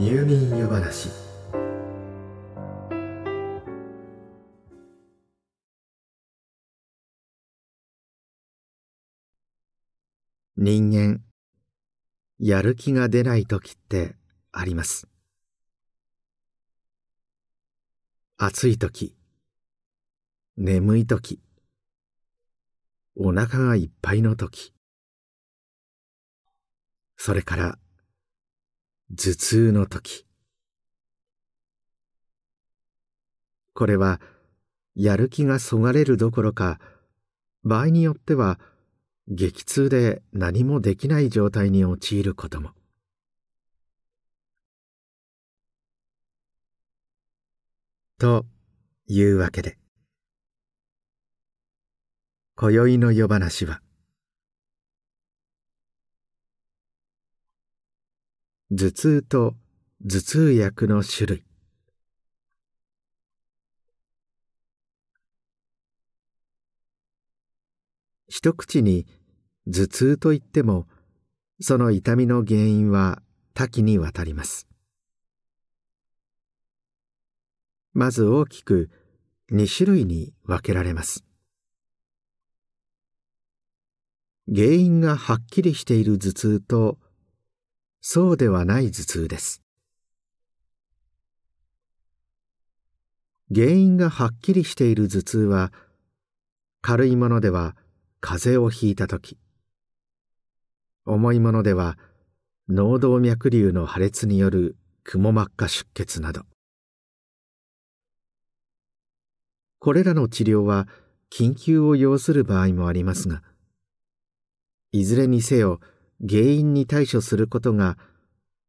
入眠湯話。人間やる気が出ない時ってあります。暑い時眠い時お腹がいっぱいの時。それから頭痛の時。これはやる気がそがれるどころか場合によっては激痛で何もできない状態に陥ることも。というわけで今宵の夜話は頭痛と頭痛薬の種類。一口に頭痛といってもその痛みの原因は多岐にわたります。まず大きく2種類に分けられます。原因がはっきりしている頭痛とそうではない頭痛です。原因がはっきりしている頭痛は軽いものでは風邪をひいた時。重いものでは脳動脈瘤の破裂によるくも膜下出血など。これらの治療は緊急を要する場合もありますがいずれにせよ原因に対処することが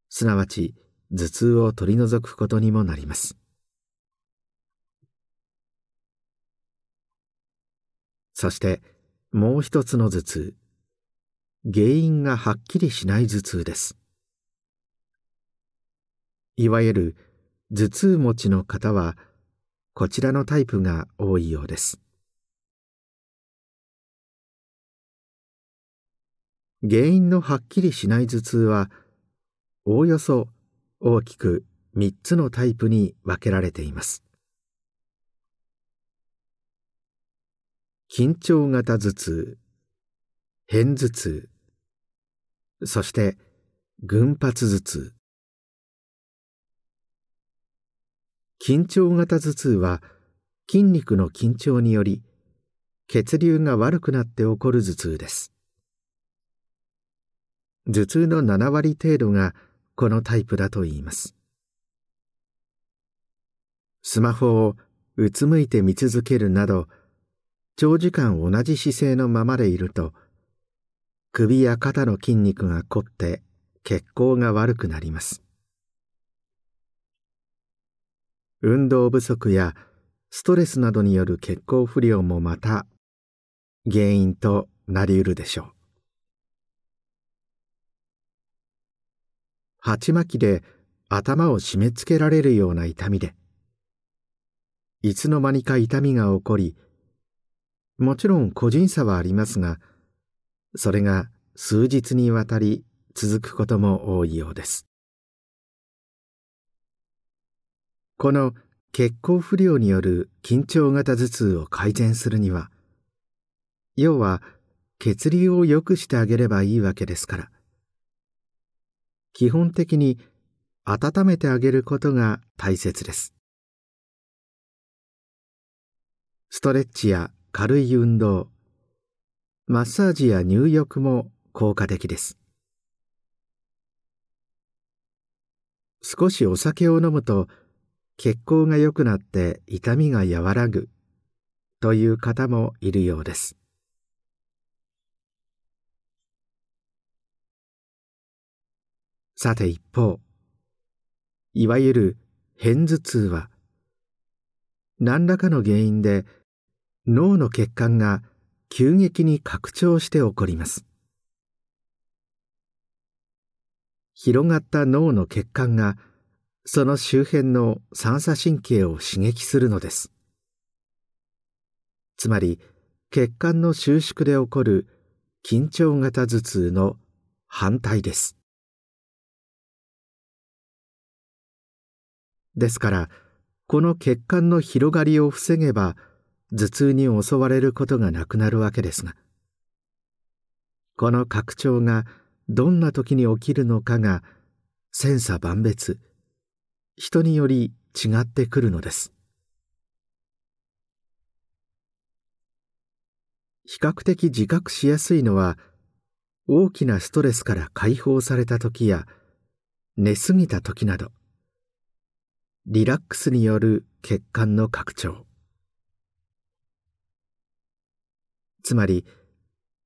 すなわち頭痛を取り除くことにもなります。そしてもう一つの頭痛。原因がはっきりしない頭痛です。いわゆる頭痛持ちの方はこちらのタイプが多いようです。原因のはっきりしない頭痛はおおよそ大きく3つのタイプに分けられています。緊張型頭痛片頭痛そして群発頭痛。緊張型頭痛は筋肉の緊張により血流が悪くなって起こる頭痛です。頭痛の7割程度がこのタイプだといいます。スマホをうつむいて見続けるなど長時間同じ姿勢のままでいると首や肩の筋肉が凝って血行が悪くなります。運動不足やストレスなどによる血行不良もまた原因となりうるでしょう。鉢巻きで頭を締め付けられるような痛みで。いつの間にか痛みが起こりもちろん個人差はありますがそれが数日にわたり続くことも多いようです。この血行不良による緊張型頭痛を改善するには要は血流を良くしてあげればいいわけですから。基本的に温めてあげることが大切です。ストレッチや軽い運動マッサージや入浴も効果的です。少しお酒を飲むと血行が良くなって痛みが和らぐという方もいるようです。さて一方いわゆる片頭痛は何らかの原因で脳の血管が急激に拡張して起こります。広がった脳の血管がその周辺の三叉神経を刺激するのです。つまり血管の収縮で起こる緊張型頭痛の反対です。ですからこの血管の広がりを防げば頭痛に襲われることがなくなるわけですがこの拡張がどんな時に起きるのかが千差万別人により違ってくるのです。比較的自覚しやすいのは大きなストレスから解放された時や寝すぎた時など。リラックスによる血管の拡張。つまり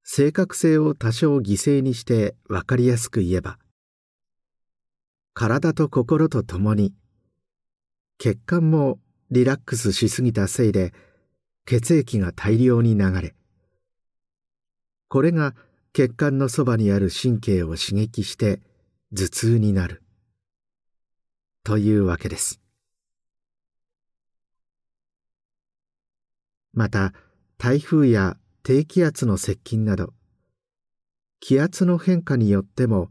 正確性を多少犠牲にして分かりやすく言えば体と心とともに血管もリラックスしすぎたせいで血液が大量に流れこれが血管のそばにある神経を刺激して頭痛になる。というわけです。また台風や低気圧の接近など気圧の変化によっても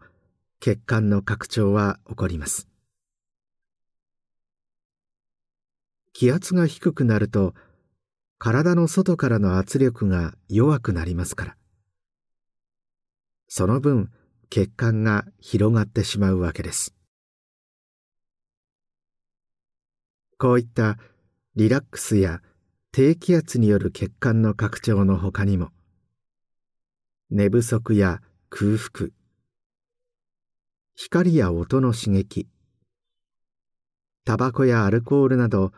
血管の拡張は起こります。気圧が低くなると体の外からの圧力が弱くなりますから。その分血管が広がってしまうわけです。こういったリラックスや低気圧による血管の拡張のほかにも寝不足や空腹光や音の刺激タバコやアルコールなど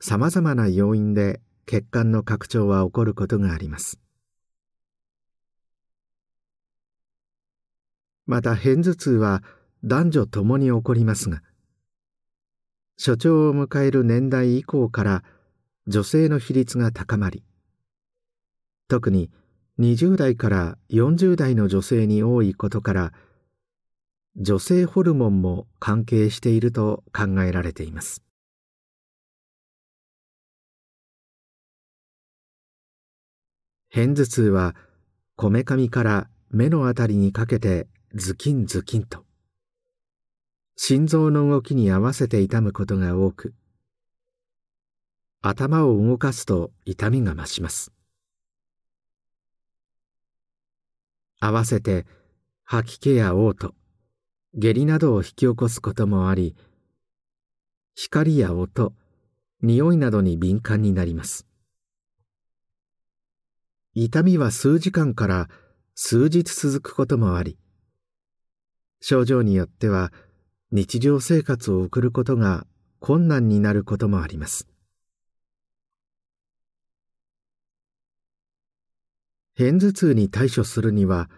さまざまな要因で血管の拡張は起こることがあります。また片頭痛は男女ともに起こりますが所長を迎える年代以降から女性の比率が高まり特に20代から40代の女性に多いことから女性ホルモンも関係していると考えられています。片頭痛はこめかみから目のあたりにかけてズキンズキンと心臓の動きに合わせて痛むことが多く頭を動かすと痛みが増します。合わせて吐き気や嘔吐下痢などを引き起こすこともあり光や音匂いなどに敏感になります。痛みは数時間から数日続くこともあり症状によっては日常生活を送ることが困難になることもあります。片頭痛に対処するには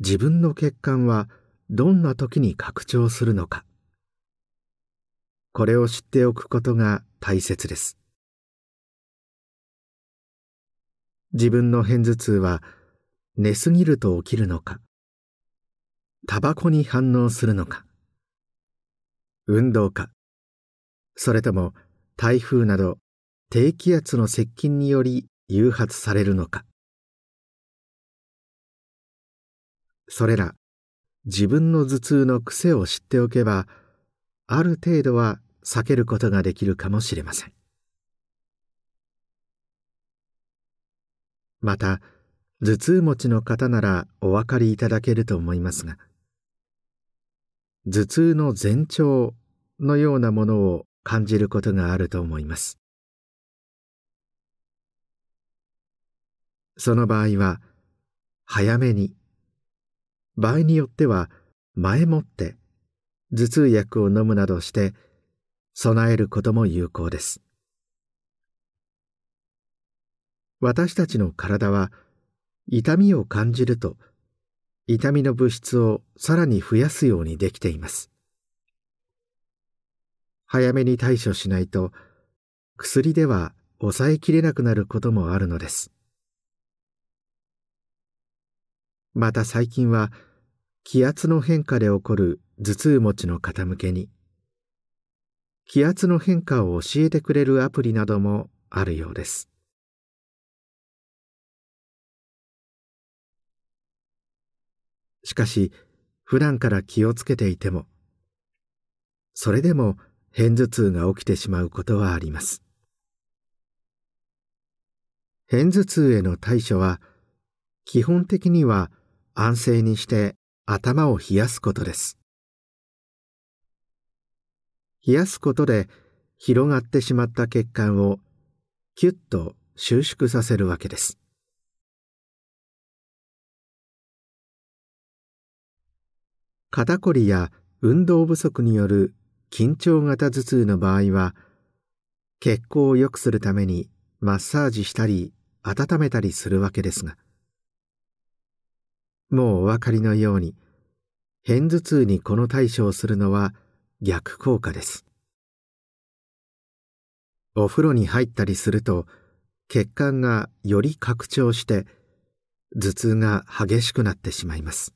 自分の血管はどんな時に拡張するのか。これを知っておくことが大切です。自分の片頭痛は寝すぎると起きるのか。タバコに反応するのか。運動か。それとも台風など低気圧の接近により誘発されるのか。それら自分の頭痛の癖を知っておけばある程度は避けることができるかもしれません。また頭痛持ちの方ならお分かりいただけると思いますが頭痛の前兆のようなものを感じることがあると思います。その場合は早めに場合によっては前もって頭痛薬を飲むなどして備えることも有効です。私たちの体は痛みを感じると痛みの物質をさらに増やすようにできています。早めに対処しないと薬では抑えきれなくなることもあるのです。また最近は気圧の変化で起こる頭痛持ちの方向けに気圧の変化を教えてくれるアプリなどもあるようです。しかし普段から気をつけていてもそれでも片頭痛が起きてしまうことはあります。片頭痛への対処は基本的には安静にして頭を冷やすことです。冷やすことで広がってしまった血管をキュッと収縮させるわけです。肩こりや運動不足による緊張型頭痛の場合は血行を良くするためにマッサージしたり温めたりするわけですがもうお分かりのように片頭痛にこの対処をするのは逆効果です。お風呂に入ったりすると血管がより拡張して頭痛が激しくなってしまいます。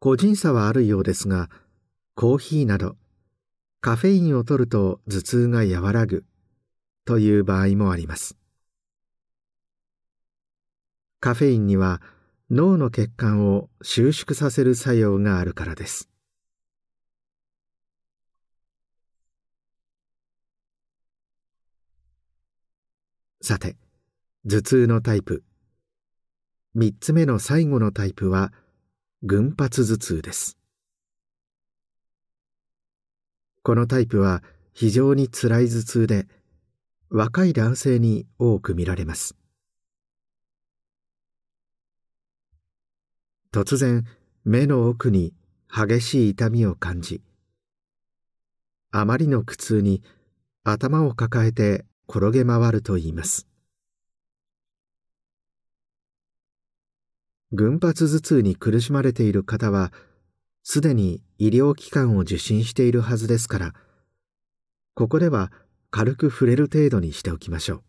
個人差はあるようですがコーヒーなどカフェインを摂ると頭痛が和らぐという場合もあります。カフェインには脳の血管を収縮させる作用があるからです。さて頭痛のタイプ。3つ目の最後のタイプは群発頭痛です。このタイプは非常につらい頭痛で若い男性に多く見られます。突然目の奥に激しい痛みを感じあまりの苦痛に頭を抱えて転げ回ると言います。群発頭痛に苦しまれている方はすでに医療機関を受診しているはずですからここでは軽く触れる程度にしておきましょう。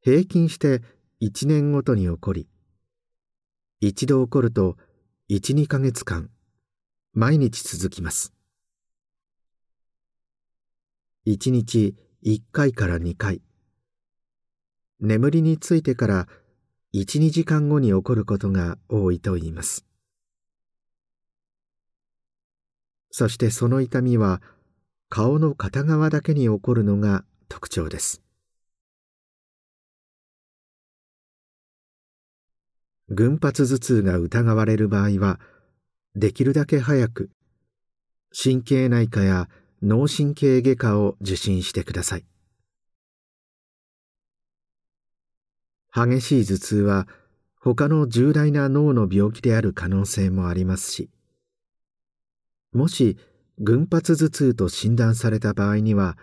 平均して1年ごとに起こり一度起こると12ヶ月間毎日続きます。1日1回から2回眠りについてから12時間後に起こることが多いと言います。そしてその痛みは顔の片側だけに起こるのが特徴です。群発頭痛が疑われる場合はできるだけ早く神経内科や脳神経外科を受診してください。激しい頭痛は他の重大な脳の病気である可能性もありますしもし群発頭痛と診断された場合には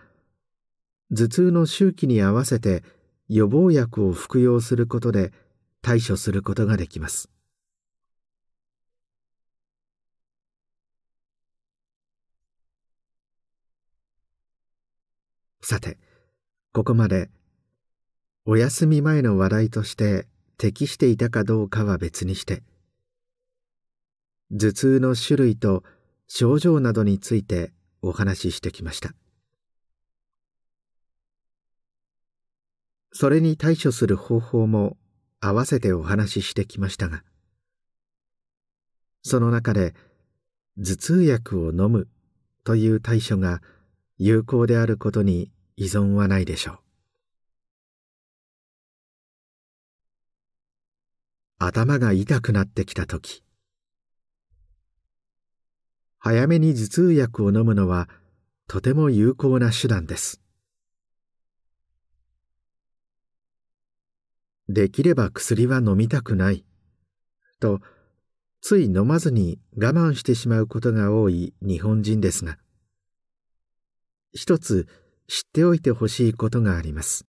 頭痛の周期に合わせて予防薬を服用することで対処することができます。さてここまでお休み前の話題として適していたかどうかは別にして頭痛の種類と症状などについてお話ししてきました。それに対処する方法も合わせてお話ししてきましたがその中で頭痛薬を飲むという対処が有効であることに依存はないでしょう。頭が痛くなってきた時早めに頭痛薬を飲むのはとても有効な手段です。できれば薬は飲みたくない。とつい飲まずに我慢してしまうことが多い日本人ですが。一つ知っておいてほしいことがあります。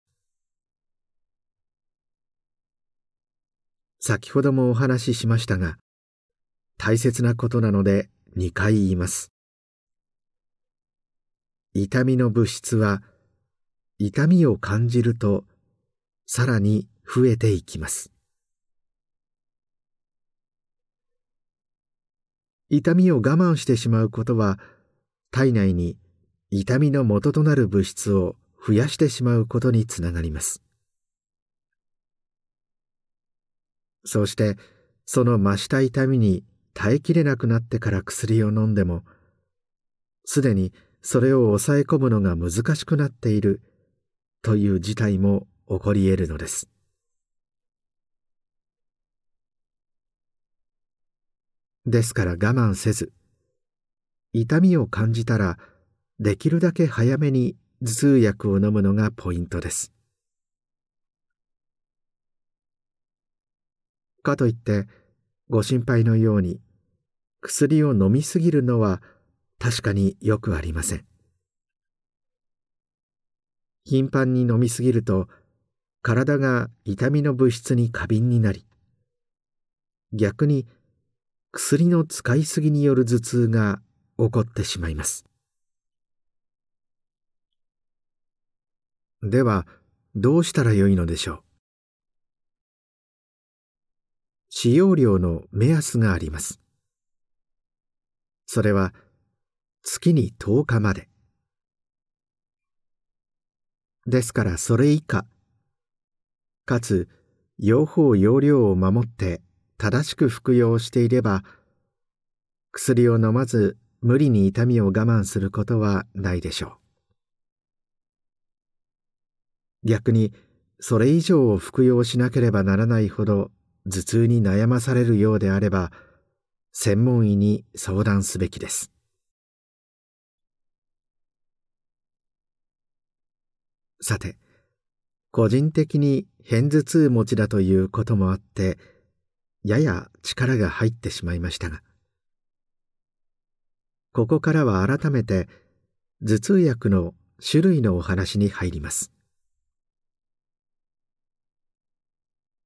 先ほどもお話ししましたが、大切なことなので2回言います。痛みの物質は、痛みを感じると、さらに増えていきます。痛みを我慢してしまうことは、体内に痛みの元となる物質を増やしてしまうことにつながります。そうしてその増した痛みに耐えきれなくなってから薬を飲んでもすでにそれを抑え込むのが難しくなっているという事態も起こり得るのですですから我慢せず痛みを感じたらできるだけ早めに頭痛薬を飲むのがポイントです。かといってご心配のように薬を飲みすぎるのは確かによくありません。頻繁に飲みすぎると体が痛みの物質に過敏になり逆に薬の使いすぎによる頭痛が起こってしまいます。ではどうしたらよいのでしょう？使用量の目安があります。それは月に10日まで。ですからそれ以下。かつ用法用量を守って正しく服用していれば薬を飲まず無理に痛みを我慢することはないでしょう。逆にそれ以上を服用しなければならないほど頭痛に悩まされるようであれば専門医に相談すべきです。さて個人的に片頭痛持ちだということもあってやや力が入ってしまいましたが。ここからは改めて頭痛薬の種類のお話に入ります。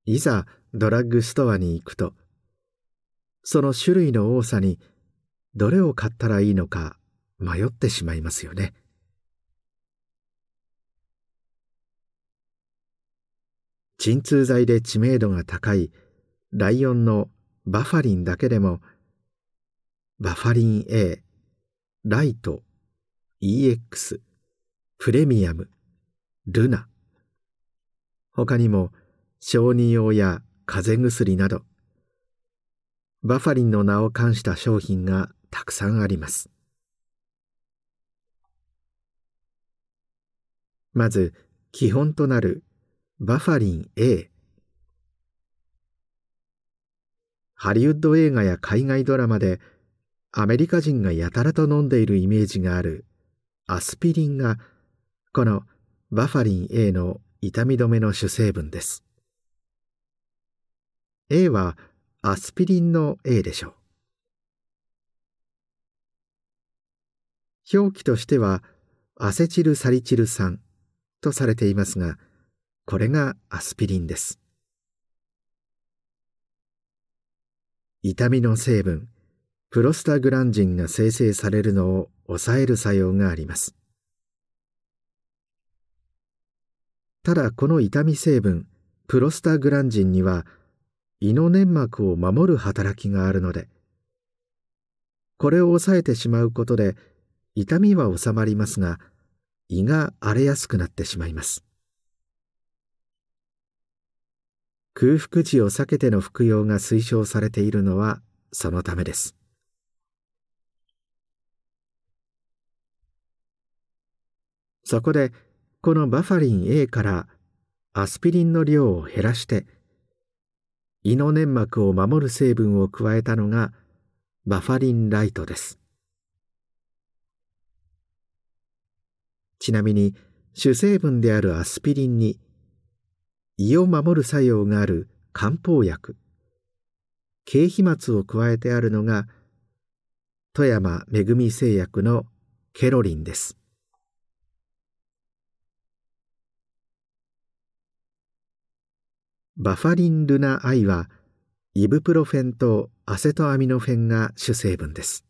いざドラッグストアに行くとその種類の多さにどれを買ったらいいのか迷ってしまいますよね。鎮痛剤で知名度が高いライオンのバファリンだけでもバファリン A ライト EX プレミアムルナ。他にも小児用や風邪薬などバファリンの名を冠した商品がたくさんあります。まず基本となるバファリン A ハリウッド映画や海外ドラマでアメリカ人がやたらと飲んでいるイメージがあるアスピリンがこのバファリン A の痛み止めの主成分です。A はアスピリンの A でしょう。表記としてはアセチルサリチル酸とされていますがこれがアスピリンです。痛みの成分プロスタグランジンが生成されるのを抑える作用があります。ただこの痛み成分プロスタグランジンには胃の粘膜を守る働きがあるのでこれを抑えてしまうことで痛みは収まりますが胃が荒れやすくなってしまいます。空腹時を避けての服用が推奨されているのはそのためです。そこでこのバファリン A からアスピリンの量を減らして胃の粘膜を守る成分を加えたのがバファリンライトです。ちなみに主成分であるアスピリンに胃を守る作用がある漢方薬。経飛沫を加えてあるのが富山恵製薬のケロリンです。バファリンルナアイはイブプロフェンとアセトアミノフェンが主成分です。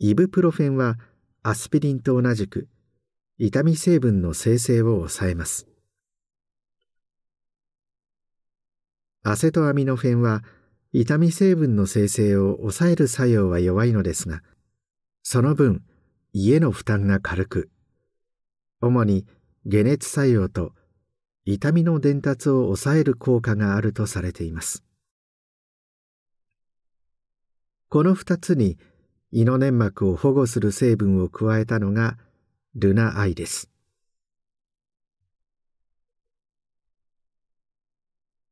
イブプロフェンはアスピリンと同じく痛み成分の生成を抑えます。アセトアミノフェンは痛み成分の生成を抑える作用は弱いのですがその分胃への負担が軽く主に解熱作用と痛みの伝達を抑える効果があるとされています。この2つに胃の粘膜を保護する成分を加えたのがルナアイです。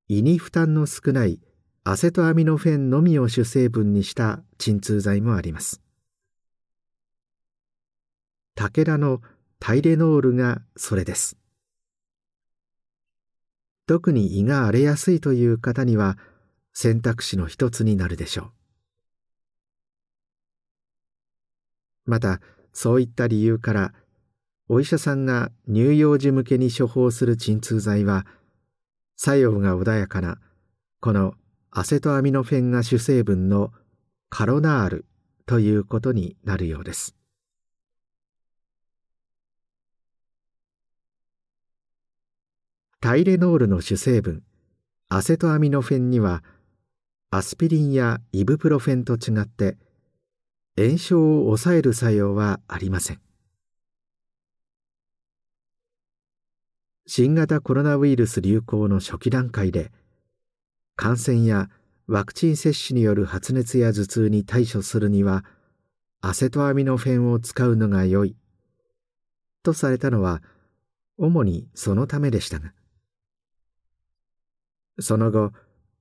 胃に負担の少ないアセトアミノフェンのみを主成分にした鎮痛剤もあります。武田のタイレノールがそれです。特に胃が荒れやすいという方には選択肢の一つになるでしょう。またそういった理由からお医者さんが乳幼児向けに処方する鎮痛剤は作用が穏やかなこのアセトアミノフェンが主成分のカロナールということになるようです。タイレノールの主成分アセトアミノフェンにはアスピリンやイブプロフェンと違って炎症を抑える作用はありません。新型コロナウイルス流行の初期段階で感染やワクチン接種による発熱や頭痛に対処するにはアセトアミノフェンを使うのが良いとされたのは主にそのためでしたが。その後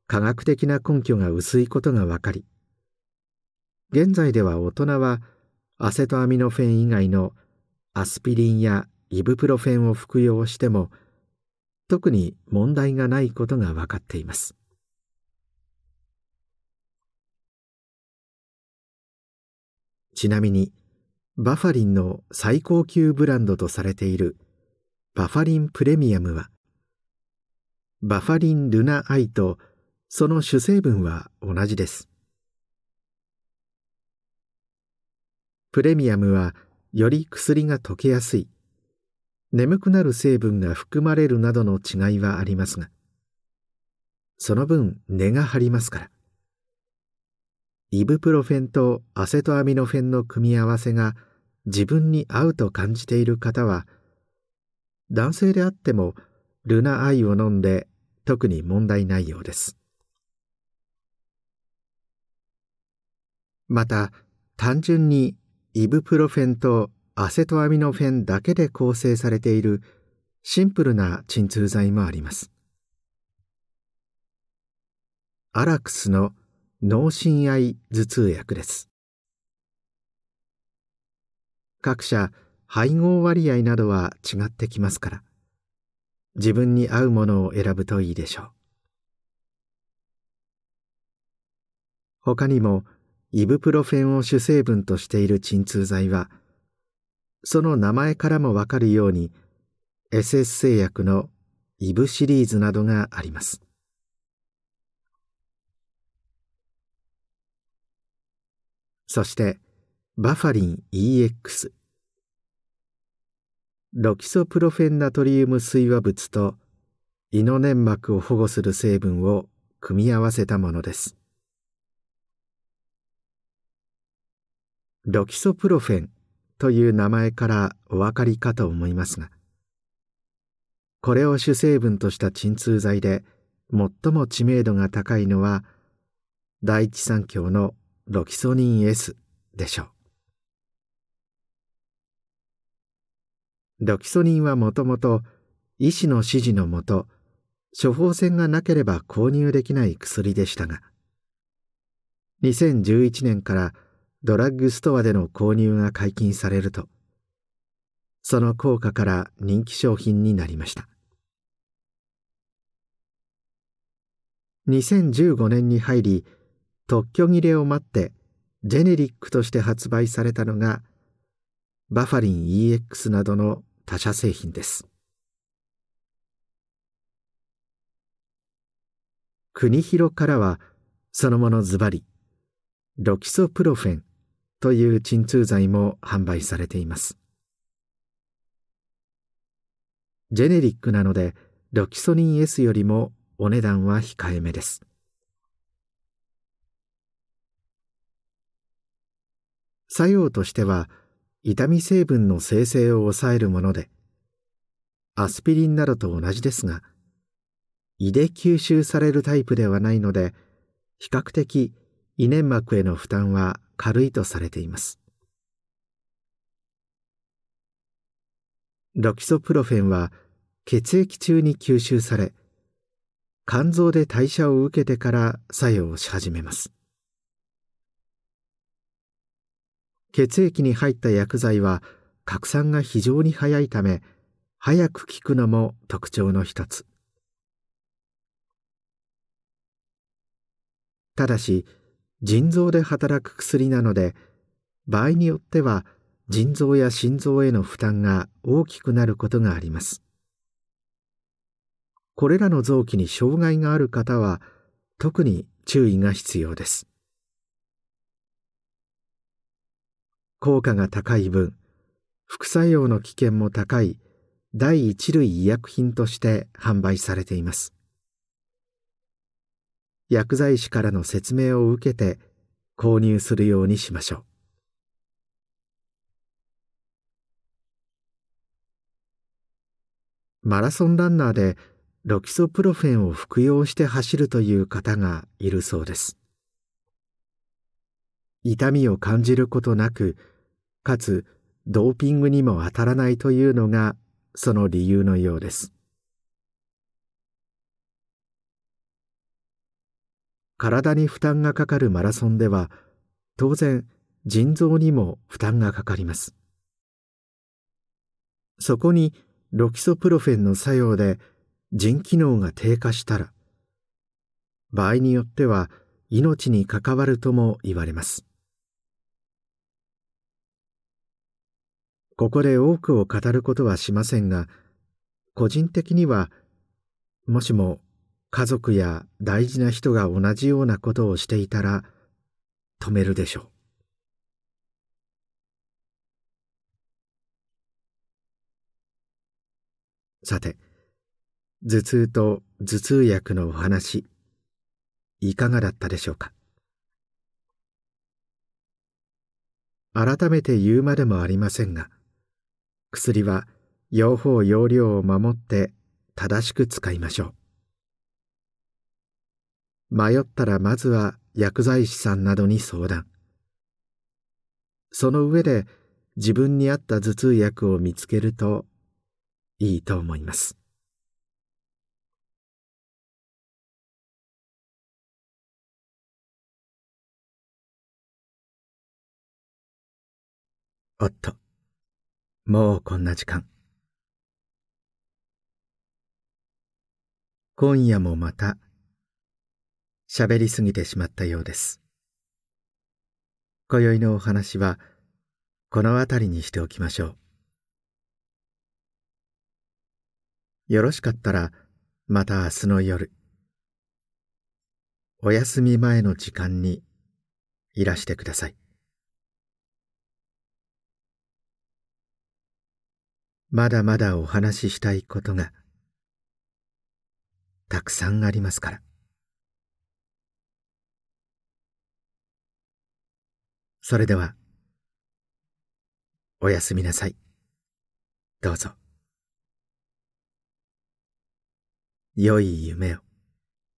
科学的な根拠が薄いことが分かり現在では大人はアセトアミノフェン以外のアスピリンやイブプロフェンを服用しても特に問題がないことが分かっています。ちなみにバファリンの最高級ブランドとされているバファリンプレミアムはバファリン・ルナ・アイとその主成分は同じです。プレミアムはより薬が溶けやすい。眠くなる成分が含まれるなどの違いはありますがその分根が張りますから。イブプロフェンとアセトアミノフェンの組み合わせが自分に合うと感じている方は男性であってもルナアイを飲んで特に問題ないようです。また単純にイブプロフェンとアセトアミノフェンだけで構成されているシンプルな鎮痛剤もあります。アラクスの脳心愛頭痛薬です。各社配合割合などは違ってきますから自分に合うものを選ぶといいでしょう。他にもイブプロフェンを主成分としている鎮痛剤はその名前からもわかるように SS 製薬のイブシリーズなどがあります。そしてバファリン EX ロキソプロフェンナトリウム水和物と胃の粘膜を保護する成分を組み合わせたものです。ロキソプロフェンという名前からお分かりかと思いますがこれを主成分とした鎮痛剤で最も知名度が高いのは第一三共のロキソニン S でしょう。ロキソニンはもともと医師の指示のもと処方箋がなければ購入できない薬でしたが2011年からドラッグストアでの購入が解禁されるとその効果から人気商品になりました。2015年に入り特許切れを待ってジェネリックとして発売されたのがバファリン EX などの他社製品です。国広からはそのものズバリロキソプロフェンという鎮痛剤も販売されています。ジェネリックなのでロキソニン S よりもお値段は控えめです。作用としては痛み成分の生成を抑えるものでアスピリンなどと同じですが胃で吸収されるタイプではないので比較的胃粘膜への負担は軽いとされています。ロキソプロフェンは血液中に吸収され肝臓で代謝を受けてから作用し始めます。血液に入った薬剤は拡散が非常に早いため早く効くのも特徴の一つ。ただし腎臓で働く薬なので場合によっては腎臓や心臓への負担が大きくなることがあります。これらの臓器に障害がある方は特に注意が必要です。効果が高い分副作用の危険も高い第一類医薬品として販売されています。薬剤師からの説明を受けて購入するようにしましょう。マラソンランナーでロキソプロフェンを服用して走るという方がいるそうです。痛みを感じることなくかつドーピングにも当たらないというのがその理由のようです。体に負担がかかるマラソンでは当然腎臓にも負担がかかります。そこにロキソプロフェンの作用で腎機能が低下したら場合によっては命に関わるとも言われます。ここで多くを語ることはしませんが個人的にはもしも家族や大事な人が同じようなことをしていたら止めるでしょう。さて頭痛と頭痛薬のお話いかがだったでしょうか？改めて言うまでもありませんが薬は用法用量を守って正しく使いましょう。迷ったらまずは薬剤師さんなどに相談その上で自分に合った頭痛薬を見つけるといいと思いますおっと、もうこんな時間。今夜もまた、喋りすぎてしまったようです。今宵のお話は、この辺りにしておきましょう。よろしかったら、また明日の夜、お休み前の時間にいらしてください。まだまだお話ししたいことがたくさんありますからそれではおやすみなさい。どうぞ。良い夢を。